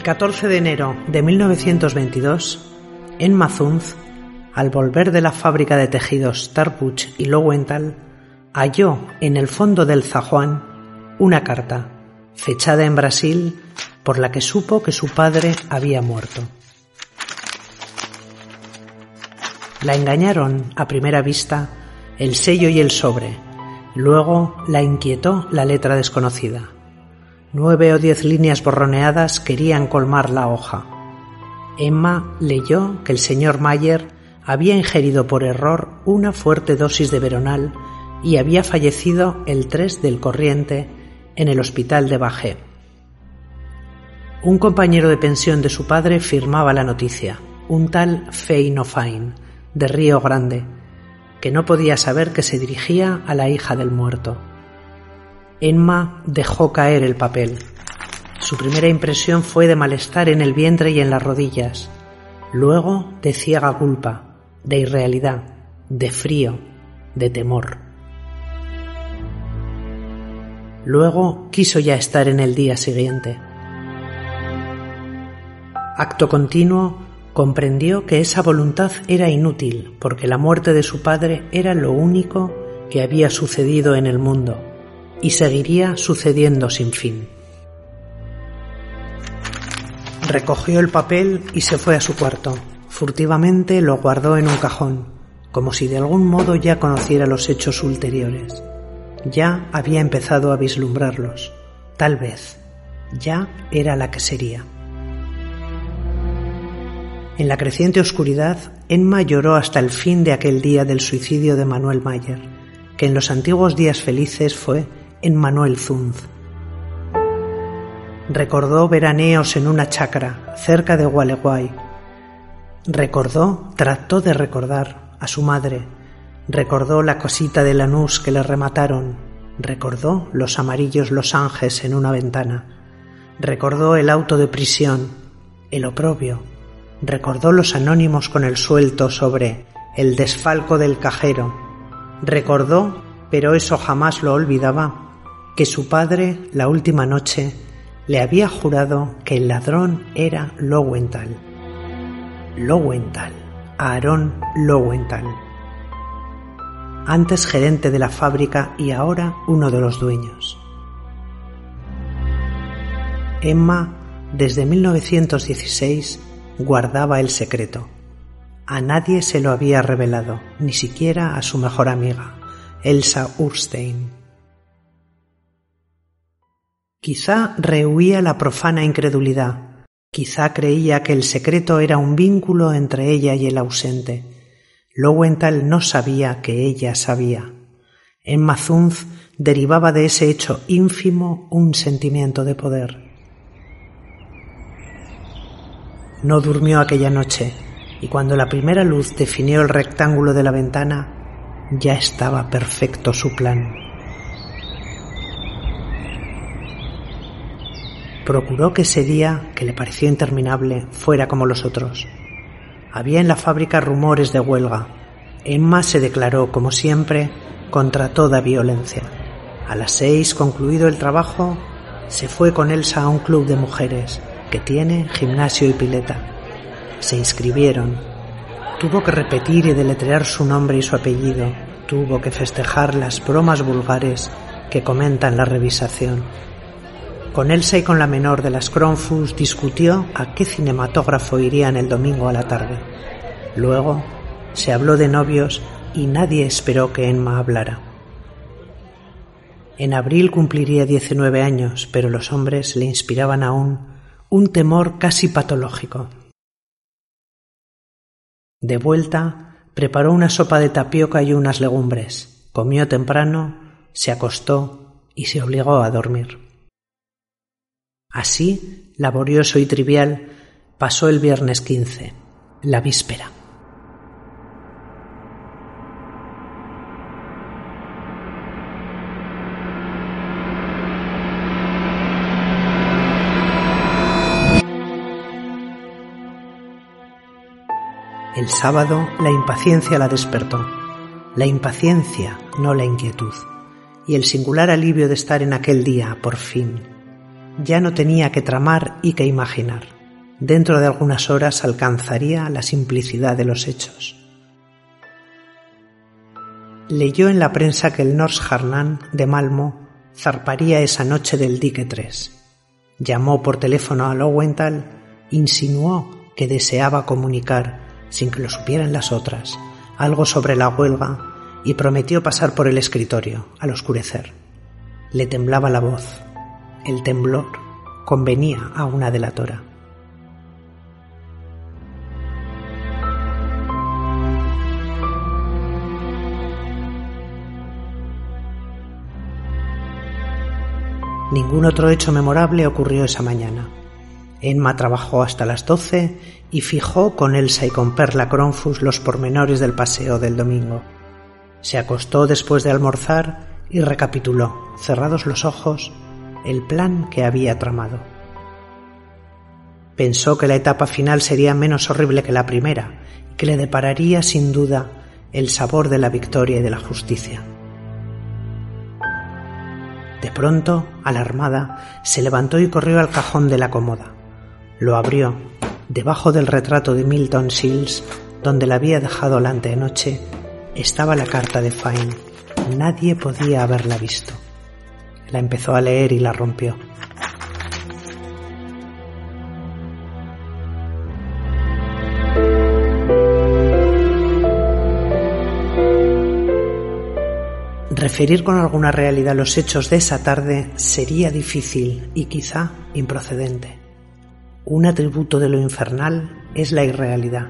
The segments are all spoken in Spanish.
El 14 de enero de 1922, en Mazunz, al volver de la fábrica de tejidos Tarbuch y Lowenthal, halló en el fondo del zajuán una carta, fechada en Brasil, por la que supo que su padre había muerto. La engañaron a primera vista el sello y el sobre, luego la inquietó la letra desconocida. Nueve o diez líneas borroneadas querían colmar la hoja. Emma leyó que el señor Mayer había ingerido por error una fuerte dosis de veronal y había fallecido el 3 del corriente en el hospital de Bajé. Un compañero de pensión de su padre firmaba la noticia, un tal Feinofain, de Río Grande, que no podía saber que se dirigía a la hija del muerto. Emma dejó caer el papel. Su primera impresión fue de malestar en el vientre y en las rodillas, luego de ciega culpa, de irrealidad, de frío, de temor. Luego quiso ya estar en el día siguiente. Acto continuo, comprendió que esa voluntad era inútil porque la muerte de su padre era lo único que había sucedido en el mundo y seguiría sucediendo sin fin. Recogió el papel y se fue a su cuarto. Furtivamente lo guardó en un cajón, como si de algún modo ya conociera los hechos ulteriores. Ya había empezado a vislumbrarlos. Tal vez. Ya era la que sería. En la creciente oscuridad, Emma lloró hasta el fin de aquel día del suicidio de Manuel Mayer, que en los antiguos días felices fue en Manuel Zunz. Recordó veraneos en una chacra cerca de Gualeguay. Recordó, trató de recordar a su madre. Recordó la cosita de Lanús que le remataron. Recordó los amarillos Los Ángeles en una ventana. Recordó el auto de prisión, el oprobio. Recordó los anónimos con el suelto sobre el desfalco del cajero. Recordó, pero eso jamás lo olvidaba, que su padre la última noche le había jurado que el ladrón era Lowenthal. Lowenthal, Aarón Lowenthal. Antes gerente de la fábrica y ahora uno de los dueños. Emma, desde 1916, guardaba el secreto. A nadie se lo había revelado, ni siquiera a su mejor amiga, Elsa Urstein. Quizá rehuía la profana incredulidad, quizá creía que el secreto era un vínculo entre ella y el ausente. Lowenthal no sabía que ella sabía. En Mazunz derivaba de ese hecho ínfimo un sentimiento de poder. No durmió aquella noche y cuando la primera luz definió el rectángulo de la ventana, ya estaba perfecto su plan. Procuró que ese día, que le pareció interminable, fuera como los otros. Había en la fábrica rumores de huelga. Emma se declaró, como siempre, contra toda violencia. A las seis, concluido el trabajo, se fue con Elsa a un club de mujeres que tiene gimnasio y pileta. Se inscribieron. Tuvo que repetir y deletrear su nombre y su apellido. Tuvo que festejar las bromas vulgares que comentan la revisación. Con Elsa y con la menor de las Cronfus discutió a qué cinematógrafo irían el domingo a la tarde. Luego se habló de novios y nadie esperó que Emma hablara. En abril cumpliría 19 años, pero los hombres le inspiraban aún un temor casi patológico. De vuelta, preparó una sopa de tapioca y unas legumbres, comió temprano, se acostó y se obligó a dormir. Así, laborioso y trivial, pasó el viernes 15, la víspera. El sábado la impaciencia la despertó. La impaciencia, no la inquietud. Y el singular alivio de estar en aquel día, por fin, ya no tenía que tramar y que imaginar. Dentro de algunas horas alcanzaría la simplicidad de los hechos. Leyó en la prensa que el Norsharnan de Malmo zarparía esa noche del dique 3. Llamó por teléfono a Lowenthal, insinuó que deseaba comunicar, sin que lo supieran las otras, algo sobre la huelga y prometió pasar por el escritorio al oscurecer. Le temblaba la voz. El temblor convenía a una delatora. Ningún otro hecho memorable ocurrió esa mañana. Emma trabajó hasta las doce y fijó con Elsa y con Perla Cronfus los pormenores del paseo del domingo. Se acostó después de almorzar y recapituló, cerrados los ojos, el plan que había tramado. Pensó que la etapa final sería menos horrible que la primera que le depararía sin duda el sabor de la victoria y de la justicia. De pronto, alarmada, se levantó y corrió al cajón de la cómoda. Lo abrió. Debajo del retrato de Milton Sills, donde la había dejado la antenoche, estaba la carta de Fine. Nadie podía haberla visto. La empezó a leer y la rompió. Referir con alguna realidad los hechos de esa tarde sería difícil y quizá improcedente. Un atributo de lo infernal es la irrealidad,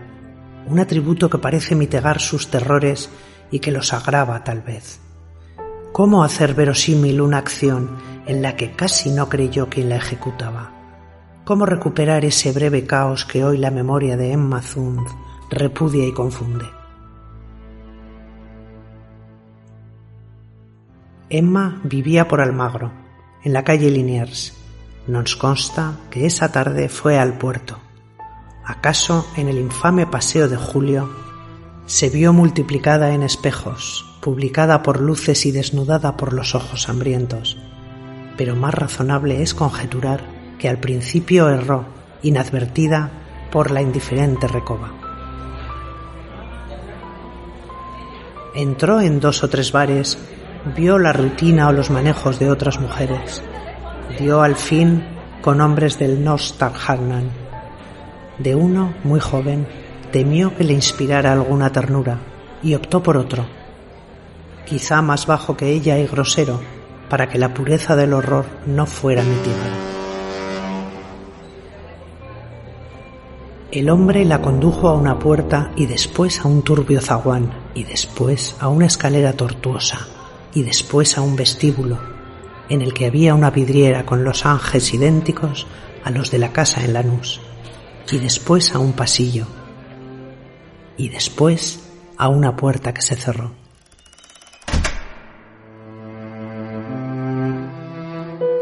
un atributo que parece mitigar sus terrores y que los agrava tal vez. ¿Cómo hacer verosímil una acción en la que casi no creyó quien la ejecutaba? ¿Cómo recuperar ese breve caos que hoy la memoria de Emma Zund repudia y confunde? Emma vivía por Almagro, en la calle Liniers, nos consta que esa tarde fue al puerto. ¿Acaso en el infame paseo de julio se vio multiplicada en espejos, publicada por luces y desnudada por los ojos hambrientos? Pero más razonable es conjeturar que al principio erró, inadvertida por la indiferente recoba. Entró en dos o tres bares, vio la rutina o los manejos de otras mujeres, dio al fin con hombres del Nostarhanan. De uno, muy joven, temió que le inspirara alguna ternura y optó por otro, quizá más bajo que ella y grosero, para que la pureza del horror no fuera mitigada. El hombre la condujo a una puerta y después a un turbio zaguán y después a una escalera tortuosa y después a un vestíbulo en el que había una vidriera con los ángeles idénticos a los de la casa en Lanús, y después a un pasillo, y después a una puerta que se cerró.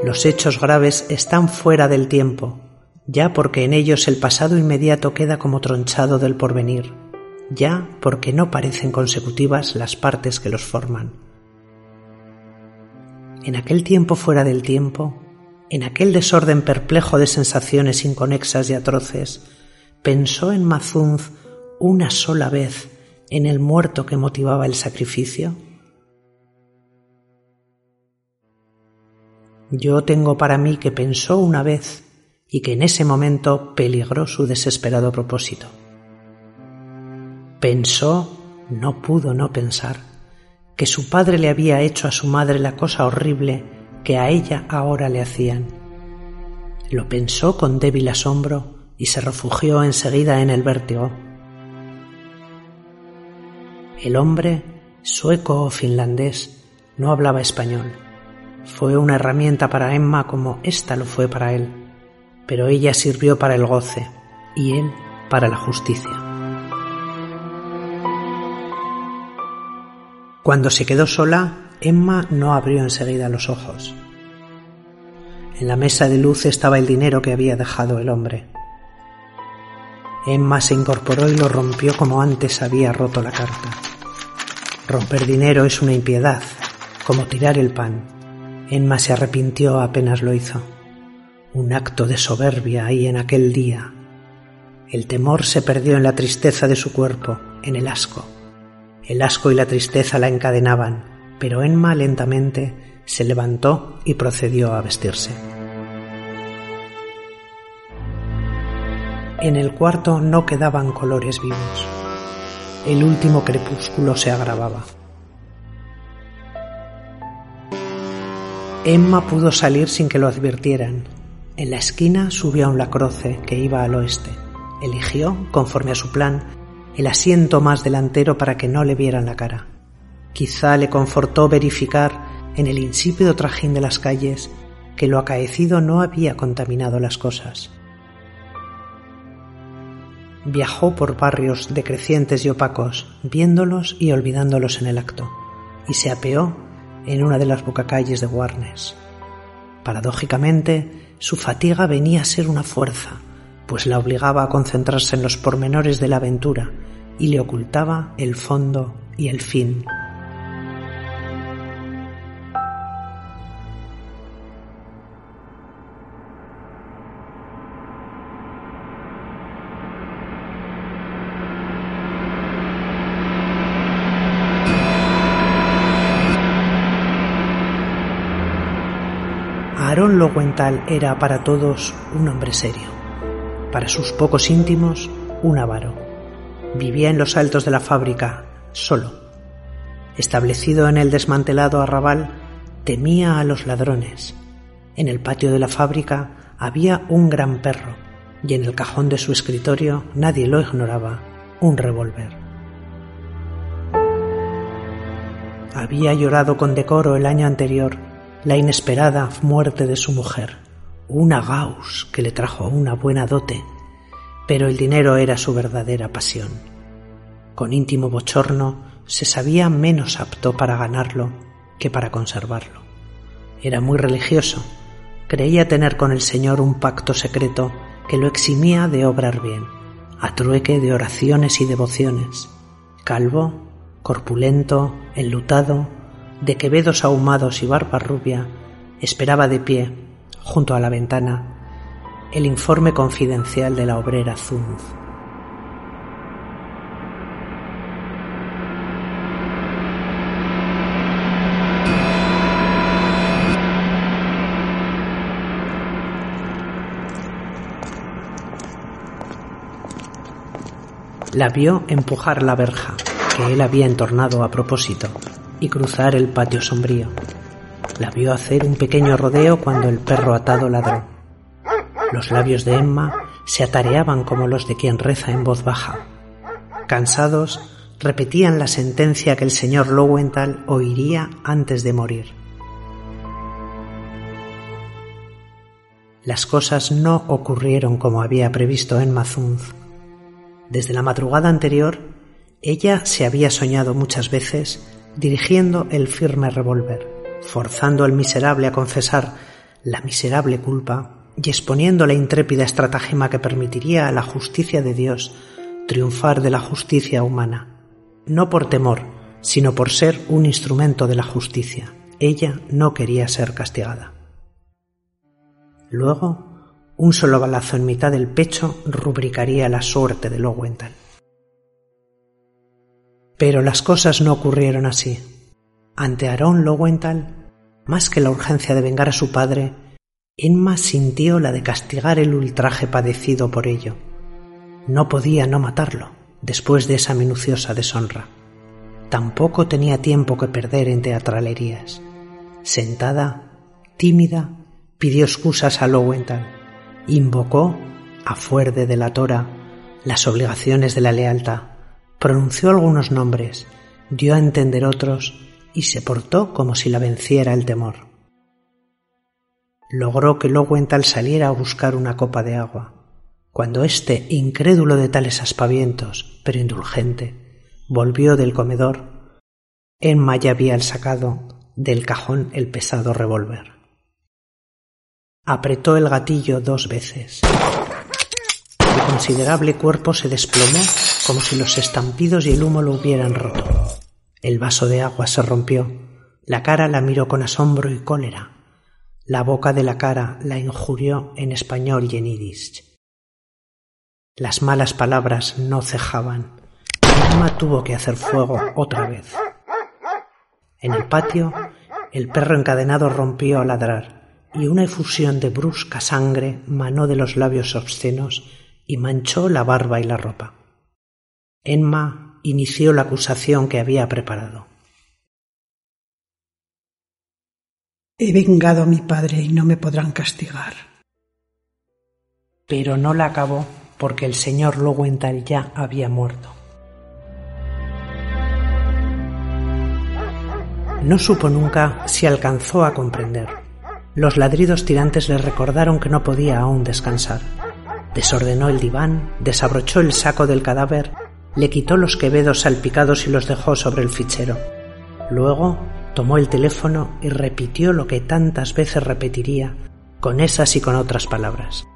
Los hechos graves están fuera del tiempo, ya porque en ellos el pasado inmediato queda como tronchado del porvenir, ya porque no parecen consecutivas las partes que los forman en aquel tiempo fuera del tiempo, en aquel desorden perplejo de sensaciones inconexas y atroces, pensó en Mazunz una sola vez en el muerto que motivaba el sacrificio? Yo tengo para mí que pensó una vez y que en ese momento peligró su desesperado propósito. Pensó, no pudo no pensar, que su padre le había hecho a su madre la cosa horrible que a ella ahora le hacían. Lo pensó con débil asombro y se refugió enseguida en el vértigo. El hombre, sueco o finlandés, no hablaba español. Fue una herramienta para Emma como ésta lo fue para él, pero ella sirvió para el goce y él para la justicia. Cuando se quedó sola, Emma no abrió enseguida los ojos. En la mesa de luz estaba el dinero que había dejado el hombre. Emma se incorporó y lo rompió como antes había roto la carta. Romper dinero es una impiedad, como tirar el pan. Emma se arrepintió apenas lo hizo. un acto de soberbia ahí en aquel día. El temor se perdió en la tristeza de su cuerpo, en el asco. El asco y la tristeza la encadenaban, pero Emma lentamente se levantó y procedió a vestirse. En el cuarto no quedaban colores vivos. El último crepúsculo se agravaba. Emma pudo salir sin que lo advirtieran. En la esquina subió un lacroce que iba al oeste. Eligió, conforme a su plan, el asiento más delantero para que no le vieran la cara. Quizá le confortó verificar en el insípido trajín de las calles que lo acaecido no había contaminado las cosas viajó por barrios decrecientes y opacos, viéndolos y olvidándolos en el acto, y se apeó en una de las bocacalles de Warnes. Paradójicamente, su fatiga venía a ser una fuerza, pues la obligaba a concentrarse en los pormenores de la aventura y le ocultaba el fondo y el fin Lowenthal era para todos un hombre serio, para sus pocos íntimos un avaro. Vivía en los altos de la fábrica, solo. Establecido en el desmantelado arrabal, temía a los ladrones. En el patio de la fábrica había un gran perro y en el cajón de su escritorio nadie lo ignoraba, un revólver. Había llorado con decoro el año anterior la inesperada muerte de su mujer, una Gauss que le trajo una buena dote, pero el dinero era su verdadera pasión. Con íntimo bochorno se sabía menos apto para ganarlo que para conservarlo. Era muy religioso, creía tener con el Señor un pacto secreto que lo eximía de obrar bien, a trueque de oraciones y devociones. Calvo, corpulento, enlutado, de quevedos ahumados y barba rubia, esperaba de pie, junto a la ventana, el informe confidencial de la obrera Zunz. La vio empujar la verja, que él había entornado a propósito, y cruzar el patio sombrío. La vio hacer un pequeño rodeo cuando el perro atado ladró. Los labios de Emma se atareaban como los de quien reza en voz baja. Cansados, repetían la sentencia que el señor Lowenthal oiría antes de morir. Las cosas no ocurrieron como había previsto Emma Zunz. Desde la madrugada anterior, ella se había soñado muchas veces dirigiendo el firme revólver, forzando al miserable a confesar la miserable culpa y exponiendo la intrépida estratagema que permitiría a la justicia de Dios triunfar de la justicia humana, no por temor, sino por ser un instrumento de la justicia. Ella no quería ser castigada. Luego, un solo balazo en mitad del pecho rubricaría la suerte de Lowenthal. Pero las cosas no ocurrieron así. Ante Aarón Lowenthal, más que la urgencia de vengar a su padre, Emma sintió la de castigar el ultraje padecido por ello. No podía no matarlo después de esa minuciosa deshonra. Tampoco tenía tiempo que perder en teatralerías. Sentada, tímida, pidió excusas a Lowenthal, invocó, a fuer de delatora, las obligaciones de la lealtad pronunció algunos nombres, dio a entender otros y se portó como si la venciera el temor. Logró que Lowenthal saliera a buscar una copa de agua. Cuando éste, incrédulo de tales aspavientos, pero indulgente, volvió del comedor, Emma ya había sacado del cajón el pesado revólver. Apretó el gatillo dos veces. El considerable cuerpo se desplomó como si los estampidos y el humo lo hubieran roto. El vaso de agua se rompió. La cara la miró con asombro y cólera. La boca de la cara la injurió en español y en yiddish. Las malas palabras no cejaban. Emma tuvo que hacer fuego otra vez. En el patio, el perro encadenado rompió a ladrar y una efusión de brusca sangre manó de los labios obscenos y manchó la barba y la ropa. Emma inició la acusación que había preparado. He vengado a mi padre y no me podrán castigar. Pero no la acabó porque el señor Lowenthal ya había muerto. No supo nunca si alcanzó a comprender. Los ladridos tirantes le recordaron que no podía aún descansar. Desordenó el diván, desabrochó el saco del cadáver, le quitó los quevedos salpicados y los dejó sobre el fichero. Luego tomó el teléfono y repitió lo que tantas veces repetiría, con esas y con otras palabras.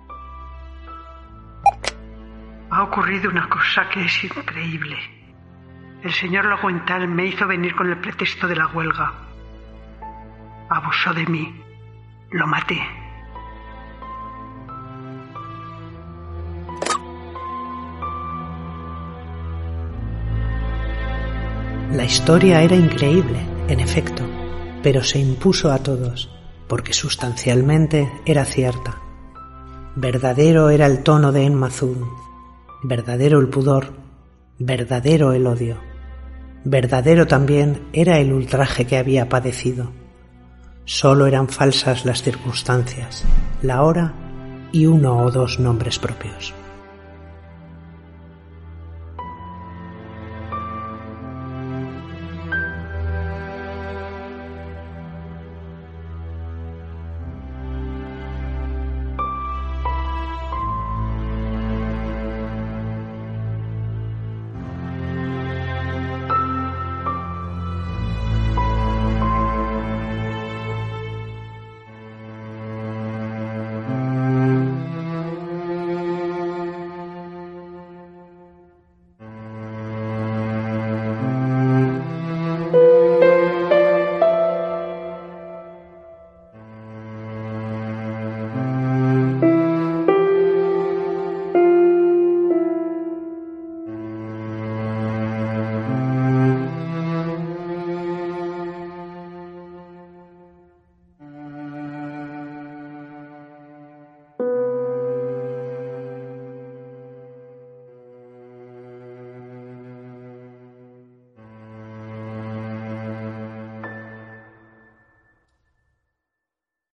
Ha ocurrido una cosa que es increíble. El señor Loguental me hizo venir con el pretexto de la huelga. Abusó de mí. Lo maté. La historia era increíble, en efecto, pero se impuso a todos, porque sustancialmente era cierta. Verdadero era el tono de Enmazun, verdadero el pudor, verdadero el odio, verdadero también era el ultraje que había padecido. Solo eran falsas las circunstancias, la hora y uno o dos nombres propios.